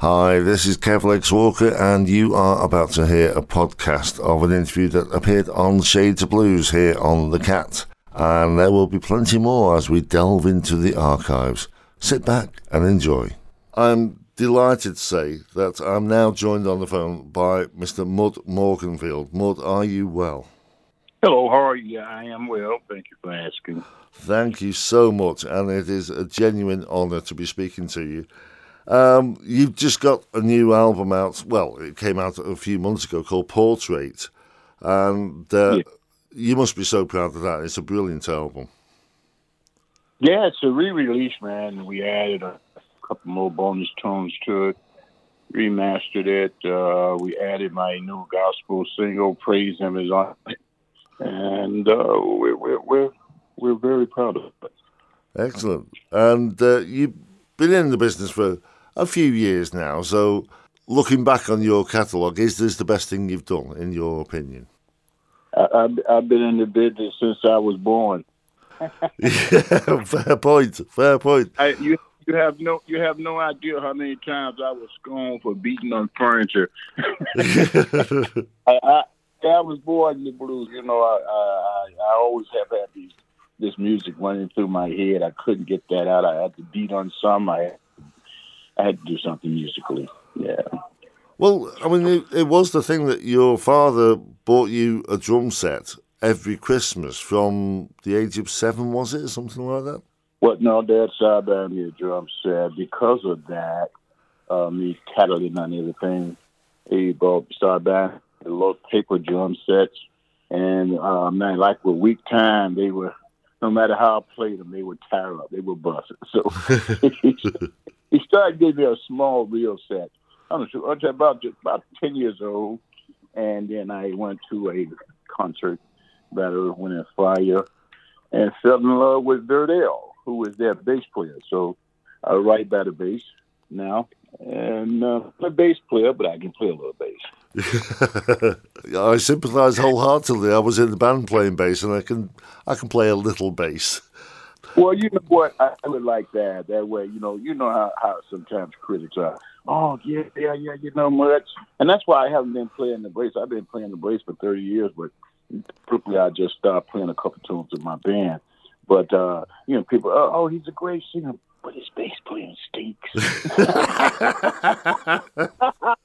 Hi, this is Kev Lex Walker, and you are about to hear a podcast of an interview that appeared on Shades of Blues here on The Cat. And there will be plenty more as we delve into the archives. Sit back and enjoy. I'm delighted to say that I'm now joined on the phone by Mr. Mud Morganfield. Mud, are you well? Hello, how are you? I am well. Thank you for asking. Thank you so much, and it is a genuine honour to be speaking to you. Um, you've just got a new album out. Well, it came out a few months ago called Portrait, and uh, yeah. you must be so proud of that. It's a brilliant album. Yeah, it's a re-release, man. We added a couple more bonus tones to it, remastered it. Uh, we added my new gospel single, "Praise Him," is on it, and uh, we're, we're we're we're very proud of it. Excellent. And uh, you've been in the business for a few years now. So, looking back on your catalogue, is this the best thing you've done, in your opinion? I, have been in the business since I was born. yeah, fair point. Fair point. I, you you have no you have no idea how many times I was scorned for beating on furniture. I, I, I was born in the blues. You know, I, I I always have had these this music running through my head. I couldn't get that out. I had to beat on some. I I had to do something musically. Yeah. Well, I mean, it, it, was the thing that your father bought you a drum set every Christmas from the age of seven, was it, or something like that? Well, no, Dad started buying me a drum set. Because of that, um, he cataloged on everything. He bought, started buying little paper drum sets. And uh, man, like with week time, they were no matter how I played them, they would tear up, they would bust. So he started giving me a small reel set. I don't know, about just about ten years old, and then I went to a concert, Battle Wind and Fire, and fell in love with Dirt L, who was their bass player. So I write by the bass now, and uh, I'm a bass player, but I can play a little bass. I sympathise wholeheartedly. I was in the band playing bass, and I can I can play a little bass. Well, you know what? I, would like that. That way, you know, you know how, how sometimes critics are. Oh yeah, yeah, yeah, you know much, and that's why I haven't been playing the bass. I've been playing the bass for thirty years, but quickly I just stopped playing a couple tunes with my band. But uh, you know, people, oh, oh, he's a great singer, but his bass playing stinks.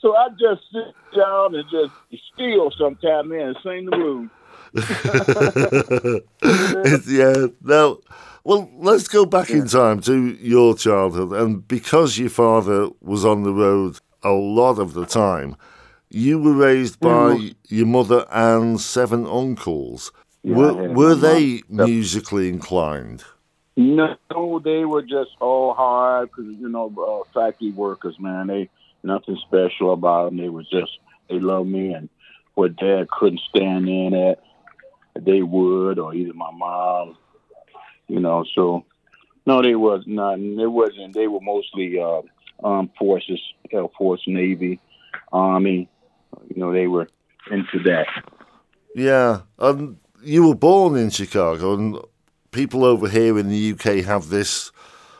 so I just sit down and just steal sometime, man, and sing the blues. yeah. Now, well, let's go back in time to your childhood, and because your father was on the road a lot of the time, you were raised by mm. your mother and seven uncles. Yeah, were were they musically inclined? No, they were just all hard because you know uh, factory workers, man. They nothing special about them. They was just they love me and what dad couldn't stand in at they would, or either my mom, you know. So no, they was not. It wasn't. They were mostly uh, armed forces, Air Force, Navy, Army. You know, they were into that. Yeah, um, you were born in Chicago, and people over here in the UK have this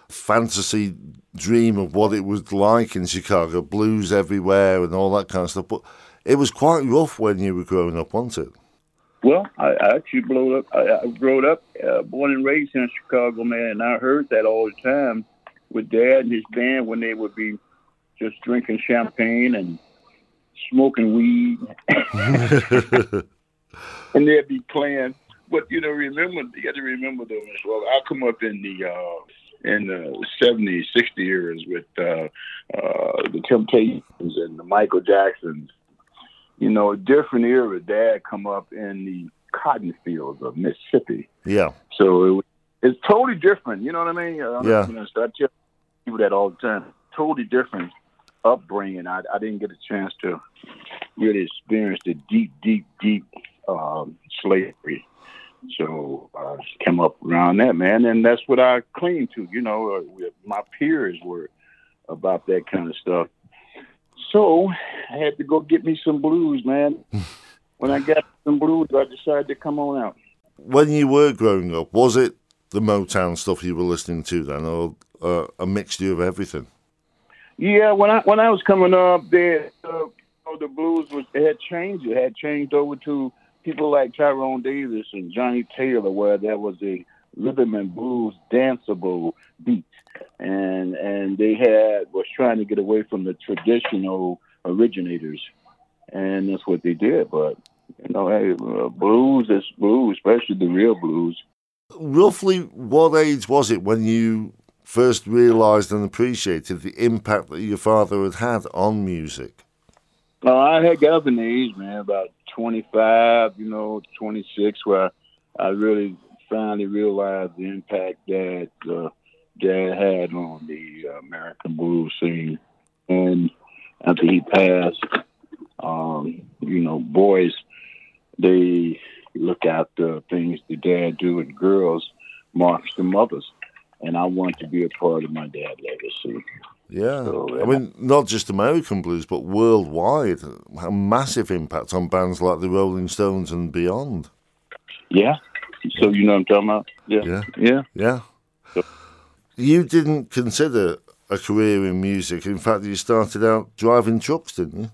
fantasy dream of what it was like in Chicago, blues everywhere and all that kind of stuff. But it was quite rough when you were growing up, wasn't it? Well, I, I actually blew up. I, I grew up, uh, born and raised in Chicago, man, and I heard that all the time with Dad and his band when they would be just drinking champagne and smoking weed, and they'd be playing. But you know, remember you got to remember though, as well. I come up in the uh, in the 70s, 60s years with uh, uh, the Temptations and the Michael Jacksons you know, a different era. Dad come up in the cotton fields of Mississippi. Yeah. So it, it's totally different. You know what I mean? I yeah. You know, I tell people that all the time. Totally different upbringing. I, I didn't get a chance to really experience the deep, deep, deep um, slavery. So I uh, came up around that, man, and that's what I cling to. You know, uh, my peers were about that kind of stuff. So I had to go get me some blues, man. when I got some blues, I decided to come on out. When you were growing up, was it the Motown stuff you were listening to then, or a, a mixture of everything. Yeah, when I when I was coming up, there uh, the blues was it had changed. It had changed over to people like Tyrone Davis and Johnny Taylor, where there was a rhythm and blues danceable beat, and and they had was trying to get away from the traditional originators, and that's what they did. But you know, hey, uh, blues is blues, especially the real blues. Roughly, what age was it when you first realised and appreciated the impact that your father had had on music? Uh, I had got up in age, man, about 25, you know, 26, where I really finally realized the impact that uh, Dad had on the uh, American blues scene. And after he passed, um, you know, boys, they look at the things the dad do, and girls marks the mothers. And I want to be a part of my dad's legacy. Yeah. So, I mean, not just American blues, but worldwide. A massive impact on bands like the Rolling Stones and beyond. Yeah. So, you know what I'm talking about? Yeah. Yeah. Yeah. yeah. So. You didn't consider a career in music. In fact, you started out driving trucks, didn't you?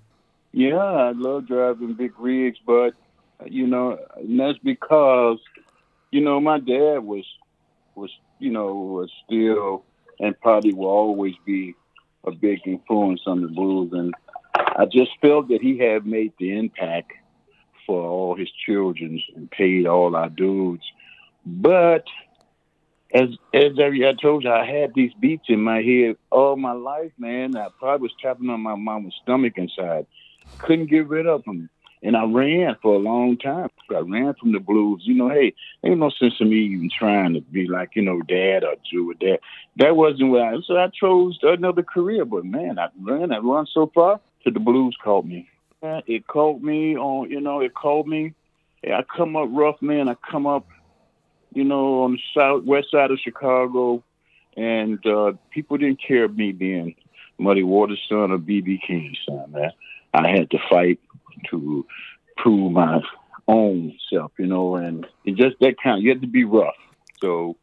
Yeah, I love driving big rigs, but, you know, and that's because, you know, my dad was, was you know, was still and probably will always be a big influence on the blues. And I just felt that he had made the impact for all his children and paid all our dues. But as as I told you, I had these beats in my head all my life, man. I probably was tapping on my mama's stomach inside. Couldn't get rid of them. And I ran for a long time. I ran from the blues. You know, hey, ain't no sense in me even trying to be like, you know, dad or Jew or dad. That wasn't what I so I chose another career. But man, I ran, I run so far till the blues called me. It called me on, you know, it called me. I come up rough, man. I come up, you know, on the south west side of Chicago, and uh, people didn't care me being Muddy Waters' son or BB King's son, man. I had to fight to prove my own self, you know, and it just that kind. You had to be rough. So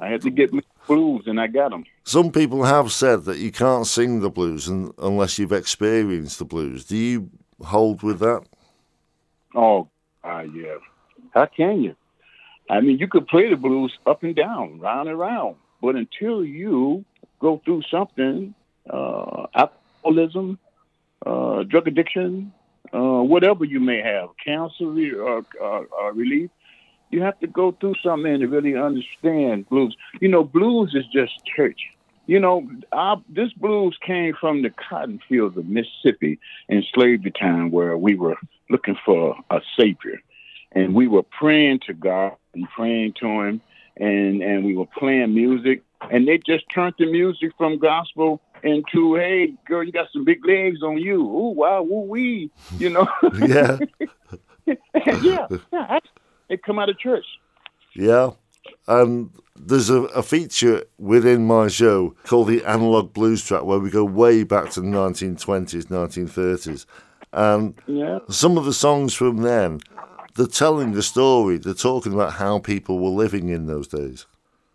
I had to get my blues, and I got them. Some people have said that you can't sing the blues unless you've experienced the blues. Do you hold with that? Oh, uh, yeah. How can you? I mean, you could play the blues up and down, round and round, but until you go through something, uh, alcoholism, uh, drug addiction, uh, whatever you may have, cancer or uh, uh, relief, you have to go through something to really understand blues. You know, blues is just church. You know, our, this blues came from the cotton fields of Mississippi in slavery time, where we were looking for a savior, and we were praying to God and praying to Him, and and we were playing music, and they just turned the music from gospel into, hey, girl, you got some big legs on you. Ooh, wow, woo wee. You know? yeah. yeah. Yeah. It come out of church. Yeah. And there's a, a, feature within my show called the Analog Blues Track where we go way back to the 1920s, 1930s. And yeah. some of the songs from then, they're telling the story. They're talking about how people were living in those days.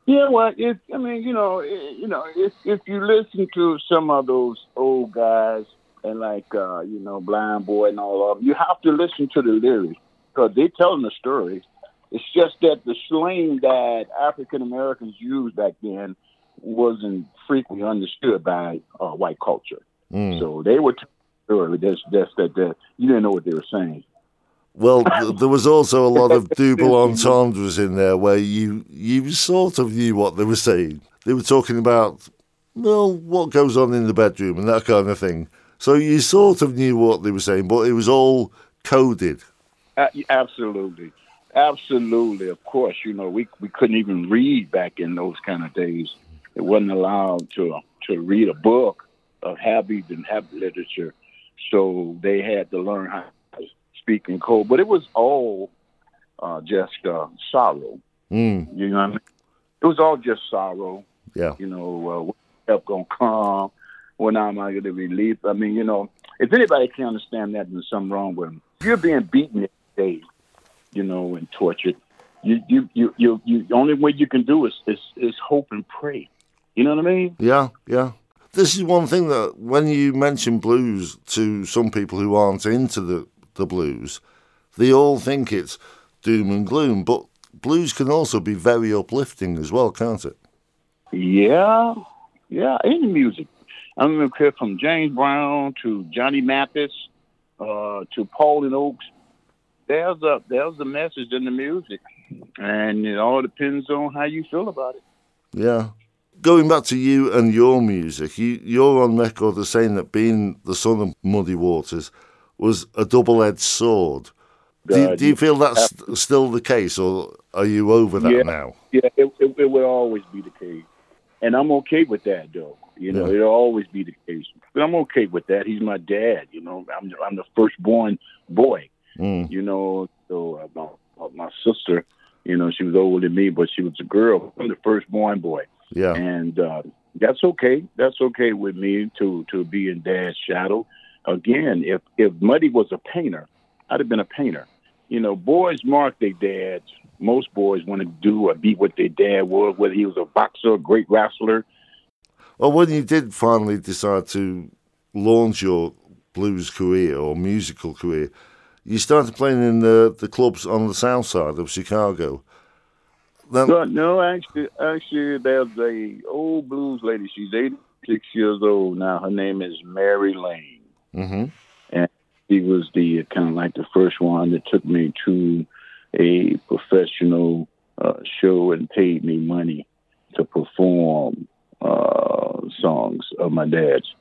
Yeah, well, if I mean, you know, you know, if if you listen to some of those old guys and like uh, you know, Blind Boy and all of them, you have to listen to the lyrics because they're telling the story. It's just that the slang that African Americans used back then wasn't frequently understood by uh, white culture. Mm. So they were telling just just that, that you didn't know what they were saying. Well, there was also a lot of double entendres in there where you you sort of knew what they were saying. They were talking about well, what goes on in the bedroom and that kind of thing. So you sort of knew what they were saying, but it was all coded. Uh, absolutely, absolutely. Of course, you know we we couldn't even read back in those kind of days. It wasn't allowed to to read a book of habit and habit literature, so they had to learn how speaking code, but it was all uh, just uh, sorrow. Mm. You know what I mean? It was all just sorrow. Yeah. You know, uh, help gonna come? When am I gonna relief? I mean, you know, if anybody can understand that, there's something wrong with them. If you're being beaten every day, you know, and tortured, you you you you, you the only way you can do is, is is hope and pray. You know what I mean? Yeah, yeah. This is one thing that when you mention blues to some people who aren't into the, the blues, they all think it's doom and gloom, but blues can also be very uplifting as well, can't it? Yeah, yeah, any music. I mean, from James Brown to Johnny Mathis uh, to Hall and Oates. There's a there's a message in the music, and it all depends on how you feel about it. Yeah. Going back to you and your music, you, you're on record as saying that being the son of Muddy Waters was a double-edged sword. Do, do you feel that's still the case, or are you over that yeah, now? Yeah, it, it, it will always be the case, and I'm okay with that, though. You know, yeah. it'll always be the case, but I'm okay with that. He's my dad. You know, I'm I'm the firstborn boy. Mm. You know, so uh, my uh, my sister, you know, she was older than me, but she was a girl. I'm the firstborn boy. Yeah, and uh, that's okay. That's okay with me to to be in dad's shadow. Again, if if Muddy was a painter, I'd have been a painter you know, boys mark their dads. Most boys want to do or be what their dad was, whether he was a boxer, a great wrestler. Well, when you did finally decide to launch your blues career or musical career, you started playing in the, the clubs on the south side of Chicago. Then, no, no, actually, actually, there's a old blues lady. She's 86 years old now. Her name is Mary Lane. Mm-hmm. And he was the kind of like the first one that took me to a professional uh, show and paid me money to perform uh, songs of my dad's.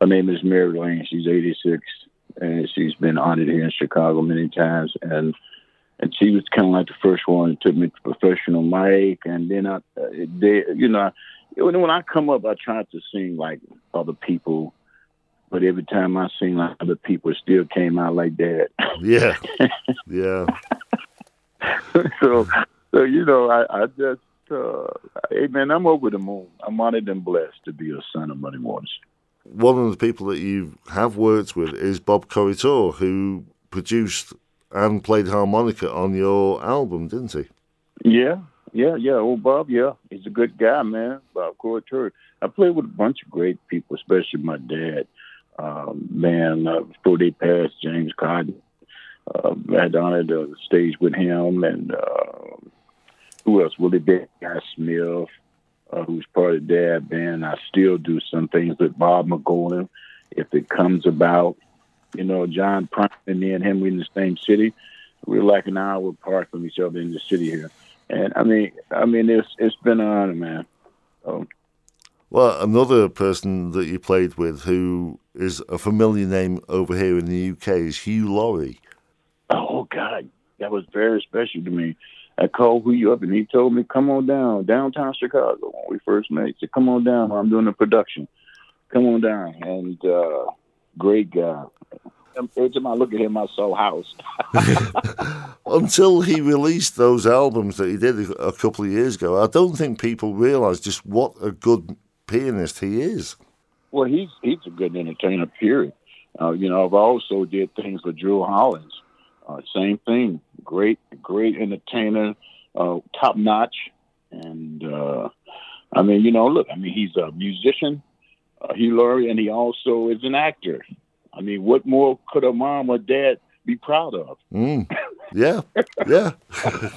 Her name is Mary Lane. She's 86, and she's been honored here in Chicago many times. And and she was kind of like the first one that took me to professional mic. And then I, uh, they, you know, when I come up, I try to sing like other people but every time I like other people, it still came out like that. Yeah, yeah. so, so you know, I, I just, uh, hey man, I'm over the moon. I'm honored and blessed to be a son of Muddy Waters. One of the people that you have worked with is Bob Corritore, who produced and played harmonica on your album, didn't he? Yeah, yeah, yeah. Old Bob, yeah, he's a good guy, man. Bob Corritore. I played with a bunch of great people, especially my dad um, man, uh, before they James Cotton. Uh, had the honor to stage with him, and uh, who else? Willie Bear Smith, uh, who's part of that band. I still do some things with Bob Margolin if it comes about. You know, John Prine and me and him we in the same city. We're like an hour apart from each other in the city here. And I mean, I mean, it's it's been an honor, man. So, well, another person that you played with who is a familiar name over here in the UK is Hugh Laurie. Oh, God. That was very special to me. I called Hugh up and he told me, come on down, downtown Chicago when we first met. He said, come on down. I'm doing a production. Come on down. And uh, great guy. Every time I look at him, I saw house. Until he released those albums that he did a couple of years ago, I don't think people realised just what a good pianist he is. Well, he's he's a good entertainer. Period. Uh, you know, I've also did things with Jools Holland. Uh, same thing. Great, great entertainer, uh, top notch, and uh, I mean, you know, look, I mean, he's a musician, uh, he Laurie, and he also is an actor. I mean, what more could a mom or dad be proud of? Mm. Yeah, yeah.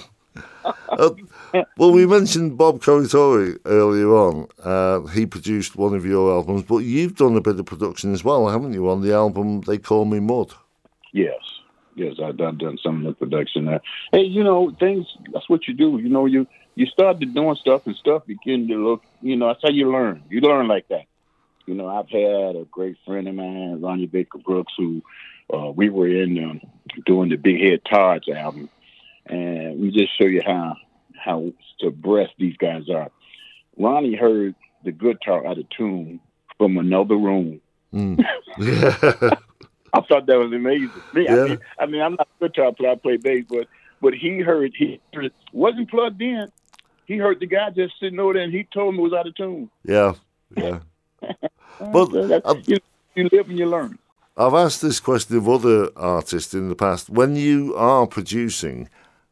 uh, well, we mentioned Bob Corritore earlier on. Uh, he produced one of your albums, but you've done a bit of production as well, haven't you, on the album They Call Me Mud? Yes. Yes, I've done, done some of the production there. Hey, you know, things, that's what you do. You know, you, you start doing stuff and stuff begin to look, you know, that's how you learn. You learn like that. You know, I've had a great friend of mine, Ronnie Baker Brooks, who uh, we were in um, doing the Big Head Todd's album and we just show you how how to breast these guys are. Ronnie heard the guitar out of tune from another room. Mm. I thought that was amazing. Me, yeah. I, mean, I mean, I'm not a guitar player; I play bass, but but he heard he heard, wasn't plugged in. He heard the guy just sitting over there, and he told him it was out of tune. Yeah, yeah. but uh, you, you live and you learn. I've asked this question of other artists in the past. When you are producing,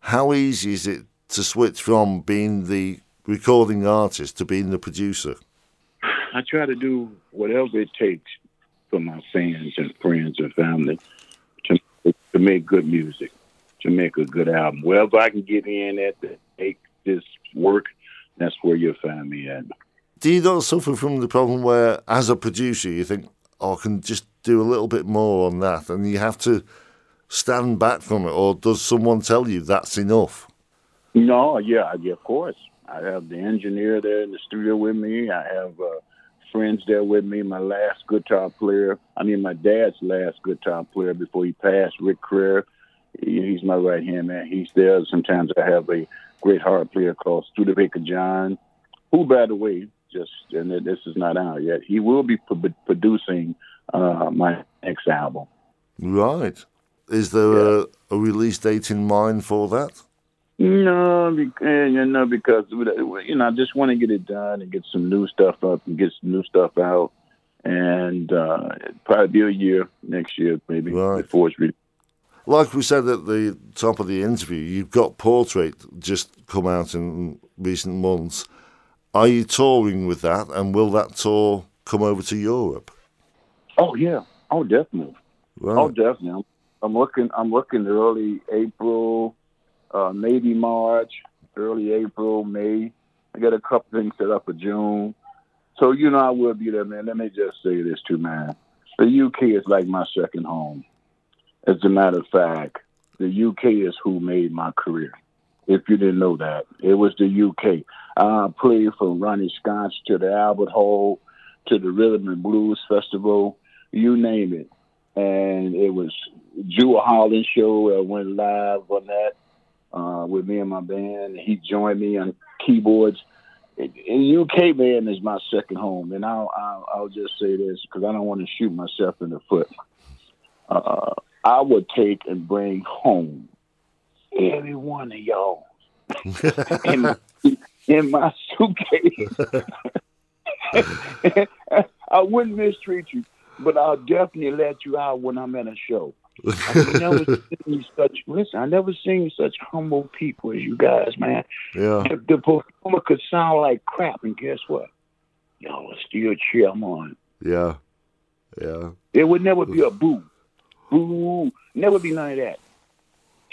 how easy is it to switch from being the recording artist to being the producer? I try to do whatever it takes for my fans and friends and family to to make good music, to make a good album. Wherever I can get in at to make this work, that's where you'll find me at. Do you not suffer from the problem where, as a producer, you think, oh, I can just do a little bit more on that, and you have to stand back from it, or does someone tell you that's enough? No, yeah, yeah, of course. I have the engineer there in the studio with me. I have uh, friends there with me. My last guitar player, I mean, my dad's last guitar player before he passed, Rick Kreher. he's my right hand man. He's there. Sometimes I have a great harp player called Studebaker John, who, by the way, just and this is not out yet. He will be producing uh, my next album. Right. Is there yeah. a, a, release date in mind for that? No, because, eh, you know, because you know, I just want to get it done and get some new stuff up and get some new stuff out, and uh, probably be a year next year, maybe right. before it's ready. Like we said at the top of the interview, you've got Portrait just come out in recent months. Are you touring with that, and will that tour come over to Europe? Oh yeah, oh definitely, right. oh definitely. I'm, looking. I'm looking early April uh, maybe March, early April, May. I got a couple things set up for June. So, you know, I will be there, man. Let me just say this too, man. The UK is like my second home. As a matter of fact, the UK is who made my career. If you didn't know that, it was the UK. I played from Ronnie Scott's to the Albert Hall to the Rhythm and Blues Festival, you name it. And it was Jools Holland show. I went live on that uh, with me and my band. He joined me on keyboards. In UK, man, is my second home, and I'll I'll, I'll just say this because I don't want to shoot myself in the foot. Uh, I would take and bring home every one of y'all in, in my suitcase. I wouldn't mistreat you, but I'll definitely let you out when I'm at a show. I never seen such listen. I never seen such humble people as you guys, man. Yeah. The, the performer could sound like crap, and guess what? Y'all still cheer them on. Yeah. Yeah. There would never be a boo, boo. Never be none of that.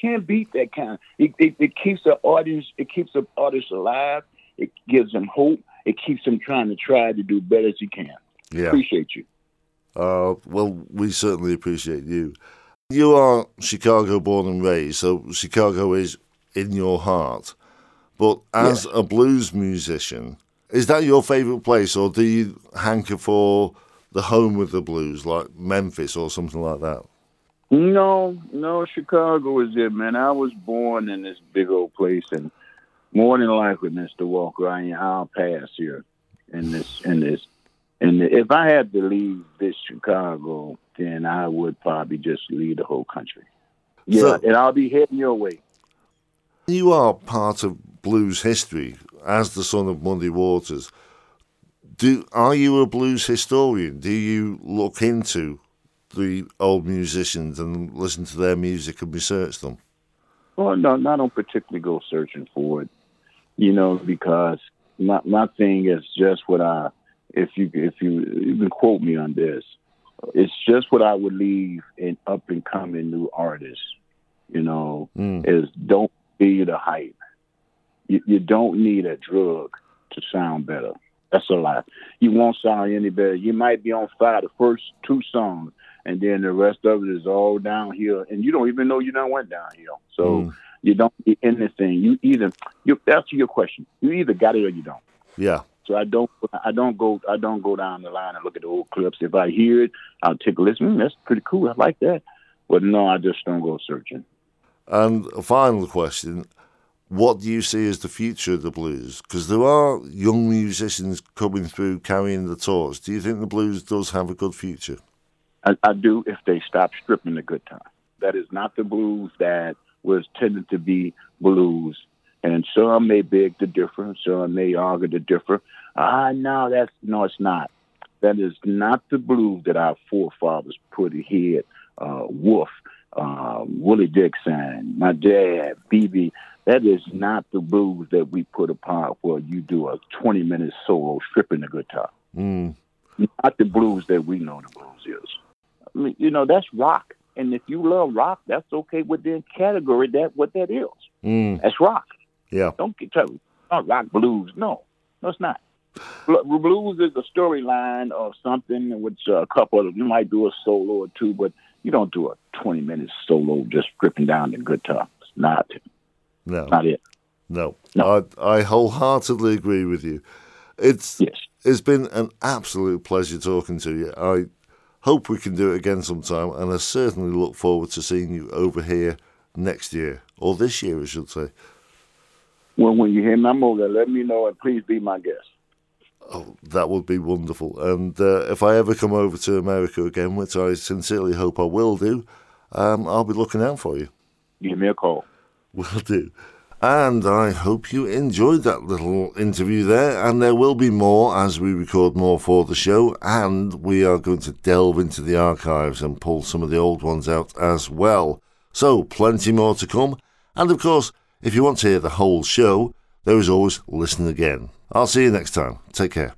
Can't beat that kind. It, it, it keeps the audience. It keeps the audience alive. It gives them hope. It keeps them trying to try to do better as he can. Yeah. Appreciate you. Uh, well, we certainly appreciate you. You are Chicago born and raised, so Chicago is in your heart. But as yeah. a blues musician, is that your favourite place, or do you hanker for the home of the blues, like Memphis or something like that? No, no, Chicago is it, man. I was born in this big old place, and more than likely, Mr. Walker, I, I'll pass here in this in this and if I had to leave this Chicago, then I would probably just leave the whole country. Yeah, so, and I'll be heading your way. You are part of blues history as the son of Muddy Waters. Do are you a blues historian? Do you look into the old musicians and listen to their music and research them? Well, no, I don't particularly go searching for it. You know, because my my thing is just what I if you if you even quote me on this, it's just what I would leave an up and coming new artist. You know, mm. is don't be the hype. You, you don't need a drug to sound better. That's a lie. You won't sound any better. You might be on fire the first two songs, and then the rest of it is all downhill, and you don't even know you don't went downhill. So mm. you don't need anything. You either you answer your question. You either got it or you don't. Yeah. So I don't I don't go I don't go down the line and look at the old clips. If I hear it, I'll take a listen. Mm, that's pretty cool. I like that. But no, I just don't go searching. And a final question: What do you see as the future of the blues? Because there are young musicians coming through carrying the torch. Do you think the blues does have a good future? I, I do if they stop stripping the good time. That is not the blues that was tended to be blues and some may beg to differ, some may argue to differ. Ah, no, that's no, it's not. That is not the blues that our forefathers put ahead. Uh, Wolf, uh, Willie Dixon, my dad, BB. That is not the blues that we put apart where you do a 20 minute solo stripping the guitar. Mm. Not the blues that we know the blues is. I mean, you know, that's rock. And if you love rock, that's okay within category that what that is. Mm. That's rock. Yeah. Don't get trouble. Not rock blues. No, no, it's not. Blues is a storyline or something in which uh, a couple of you might do a solo or two, but you don't do a twenty minute solo just stripping down the guitar. It's not No. not it. No. No. I I wholeheartedly agree with you. It's Yes. it's been an absolute pleasure talking to you. I hope we can do it again sometime, and I certainly look forward to seeing you over here next year or this year, I should say. Well, when you hear my movie, let me know and please be my guest. Oh, that would be wonderful. And uh, if I ever come over to America again, which I sincerely hope I will do, um, I'll be looking out for you. Give me a call. Will do. And I hope you enjoyed that little interview there. And there will be more as we record more for the show. And we are going to delve into the archives and pull some of the old ones out as well. So, plenty more to come. And of course, if you want to hear the whole show, there is always Listen Again. I'll see you next time. Take care.